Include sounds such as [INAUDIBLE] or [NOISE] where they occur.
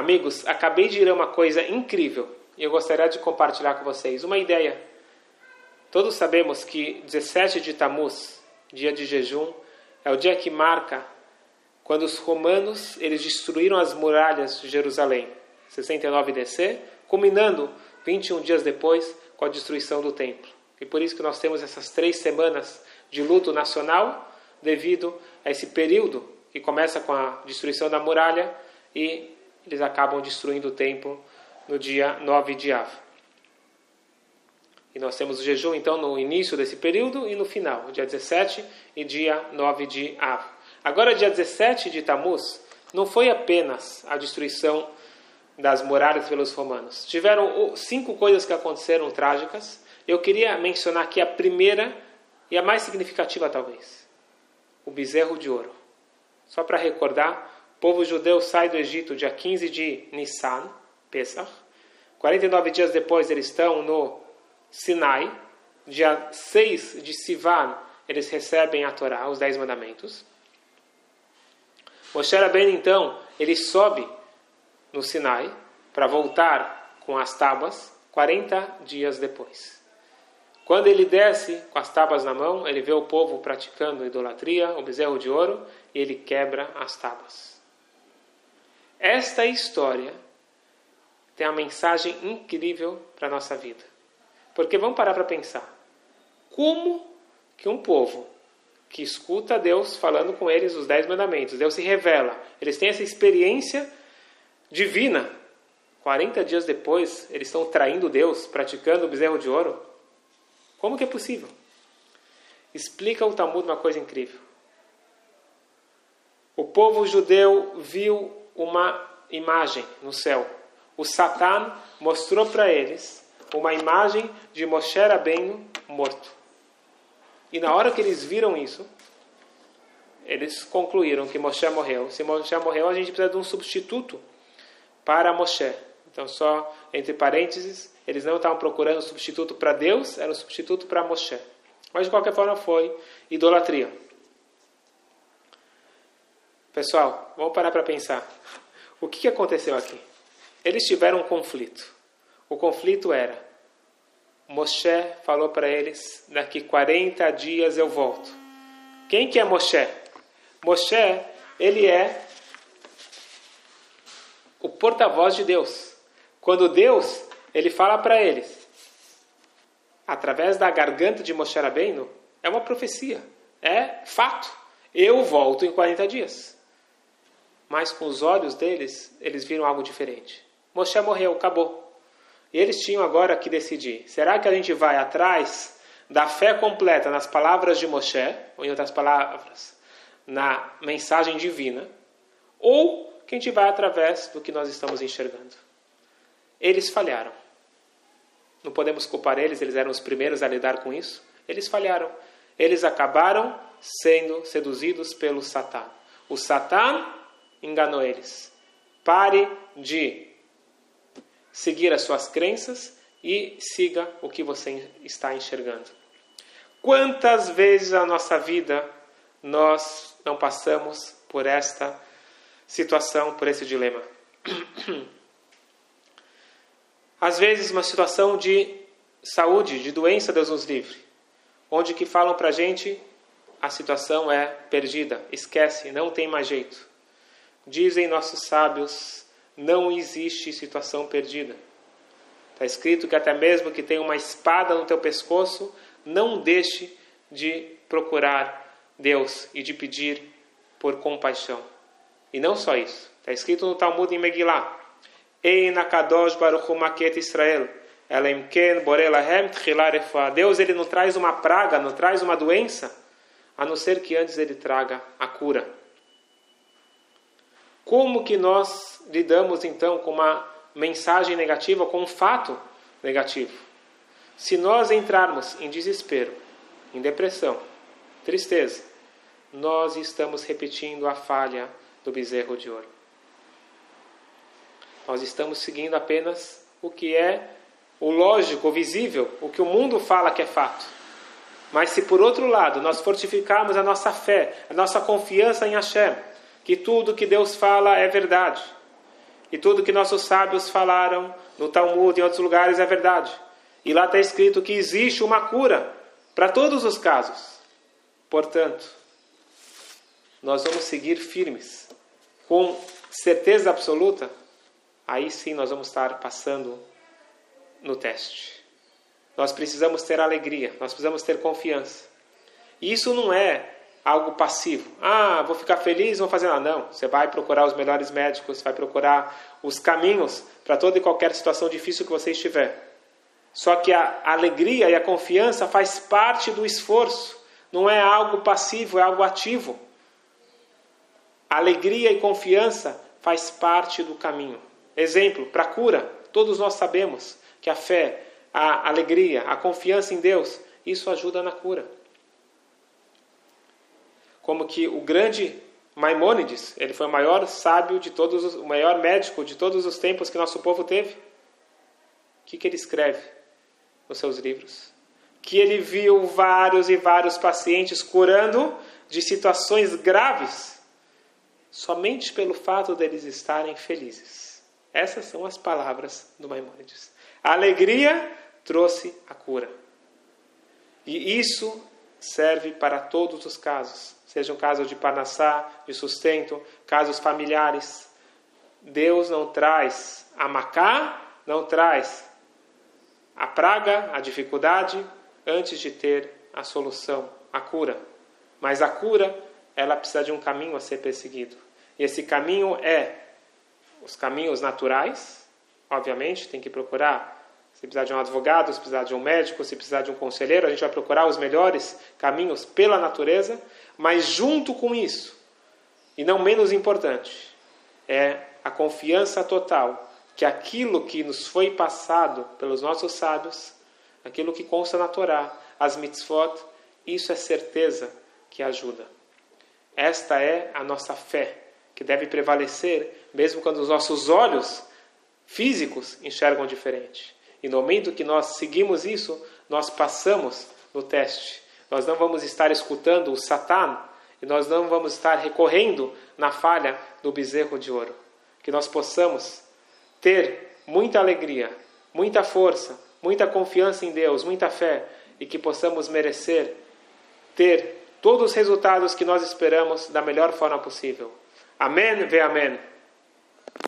Amigos, acabei de ler uma coisa incrível e eu gostaria de compartilhar com vocês uma ideia. Todos sabemos que 17 de Tammuz, dia de jejum, é o dia que marca quando os romanos eles destruíram as muralhas de Jerusalém, 69 DC, culminando 21 dias depois com a destruição do templo. E por isso que nós temos essas três semanas de luto nacional devido a esse período que começa com a destruição da muralha e eles acabam destruindo o templo no dia 9 de Av. E nós temos o jejum então no início desse período e no final, dia 17 e dia 9 de Av. Agora, dia 17 de Tammuz, não foi apenas a destruição das muralhas pelos romanos. Tiveram cinco coisas que aconteceram trágicas. Eu queria mencionar aqui a primeira e a mais significativa, talvez: o bezerro de ouro. Só para recordar, o povo judeu sai do Egito dia 15 de Nissan, Pesach. 49 dias depois eles estão no Sinai. Dia 6 de Sivan eles recebem a Torá, os Dez Mandamentos. Moshe Rabbeinu, então, ele sobe no Sinai para voltar com as tábuas 40 dias depois. Quando ele desce com as tábuas na mão, ele vê o povo praticando idolatria, o bezerro de ouro, e ele quebra as tábuas. Esta história tem uma mensagem incrível para a nossa vida. Porque vamos parar para pensar. Como que um povo que escuta Deus falando com eles os dez mandamentos, Deus se revela, eles têm essa experiência divina. 40 dias depois, eles estão traindo Deus, praticando o bezerro de ouro. Como que é possível? Explica o Talmud uma coisa incrível. O povo judeu viu uma imagem no céu. O Satan mostrou para eles uma imagem de Moshe Rabbeinu morto. E na hora que eles viram isso, eles concluíram que Moshe morreu. Se Moshe morreu, a gente precisa de um substituto para Moshe. Então, só entre parênteses, eles não estavam procurando um substituto para Deus, era um substituto para Moshe. Mas de qualquer forma foi idolatria. Pessoal, vamos parar para pensar. O que aconteceu aqui? Eles tiveram um conflito. O conflito era: Moshe falou para eles: daqui 40 dias eu volto. Quem que é Moshe? Moshe, ele é o porta-voz de Deus. Quando Deus, ele fala para eles, através da garganta de Moshe Rabbeinu, é uma profecia, é fato. Eu volto em 40 dias mas com os olhos deles, eles viram algo diferente. Moshe morreu, acabou. E eles tinham agora que decidir: será que a gente vai atrás da fé completa nas palavras de Moshe, ou em outras palavras, na mensagem divina, ou que a gente vai através do que nós estamos enxergando? Eles falharam. Não podemos culpar eles, eles eram os primeiros a lidar com isso. Eles falharam. Eles acabaram sendo seduzidos pelo Satã. O Satã enganou eles. Pare de seguir as suas crenças e siga o que você está enxergando. Quantas vezes na nossa vida nós não passamos por esta situação, por esse dilema? [CLEARS THROAT] Às vezes, uma situação de saúde, de doença, Deus nos livre, onde que falam para gente a situação é perdida, esquece, não tem mais jeito. Dizem nossos sábios, não existe situação perdida. Está escrito que até mesmo que tenha uma espada no teu pescoço, não deixe de procurar Deus e de pedir por compaixão. E não só isso. Está escrito no Talmud em Megillah. Baruch Israel. Deus ele não traz uma praga, não traz uma doença, a não ser que antes ele traga a cura. Como que nós lidamos então com uma mensagem negativa, com um fato negativo? Se nós entrarmos em desespero, em depressão, tristeza, nós estamos repetindo a falha do bezerro de ouro. Nós estamos seguindo apenas o que é o lógico, o visível, o que o mundo fala que é fato. Mas se por outro lado nós fortificarmos a nossa fé, a nossa confiança em Hashem, que tudo que Deus fala é verdade. e tudo que nossos sábios falaram no Talmud e em outros lugares é verdade. E lá está escrito que existe uma cura para todos os casos. Portanto, nós vamos seguir firmes, com certeza absoluta, aí sim nós vamos estar passando no teste. Nós precisamos ter alegria, nós precisamos ter confiança. E isso não é algo passivo. Ah, vou ficar feliz, vou fazer nada. Não, você vai procurar os melhores médicos, vai procurar os caminhos para toda e qualquer situação difícil que você estiver. Só que a alegria e a confiança faz parte do esforço, não é algo passivo, é algo ativo. Alegria e confiança faz parte do caminho. Exemplo, para cura, todos nós sabemos que a fé, a alegria, a confiança em Deus, isso ajuda na cura como que o grande Maimônides, ele foi o maior sábio de todos, os, o maior médico de todos os tempos que nosso povo teve. O que, que ele escreve nos seus livros? Que ele viu vários e vários pacientes curando de situações graves somente pelo fato deles estarem felizes. Essas são as palavras do Maimônides. A alegria trouxe a cura. E isso serve para todos os casos sejam casos de panassá, de sustento, casos familiares. Deus não traz a macá, não traz a praga, a dificuldade, antes de ter a solução, a cura. Mas a cura, ela precisa de um caminho a ser perseguido. E esse caminho é os caminhos naturais, obviamente, tem que procurar se precisar de um advogado, se precisar de um médico, se precisar de um conselheiro, a gente vai procurar os melhores caminhos pela natureza, mas junto com isso, e não menos importante, é a confiança total que aquilo que nos foi passado pelos nossos sábios, aquilo que consta na Torá, as mitzvot, isso é certeza que ajuda. Esta é a nossa fé, que deve prevalecer mesmo quando os nossos olhos físicos enxergam diferente. E no momento que nós seguimos isso, nós passamos no teste. Nós não vamos estar escutando o Satan e nós não vamos estar recorrendo na falha do bezerro de ouro. Que nós possamos ter muita alegria, muita força, muita confiança em Deus, muita fé e que possamos merecer ter todos os resultados que nós esperamos da melhor forma possível. Amém, ve amém.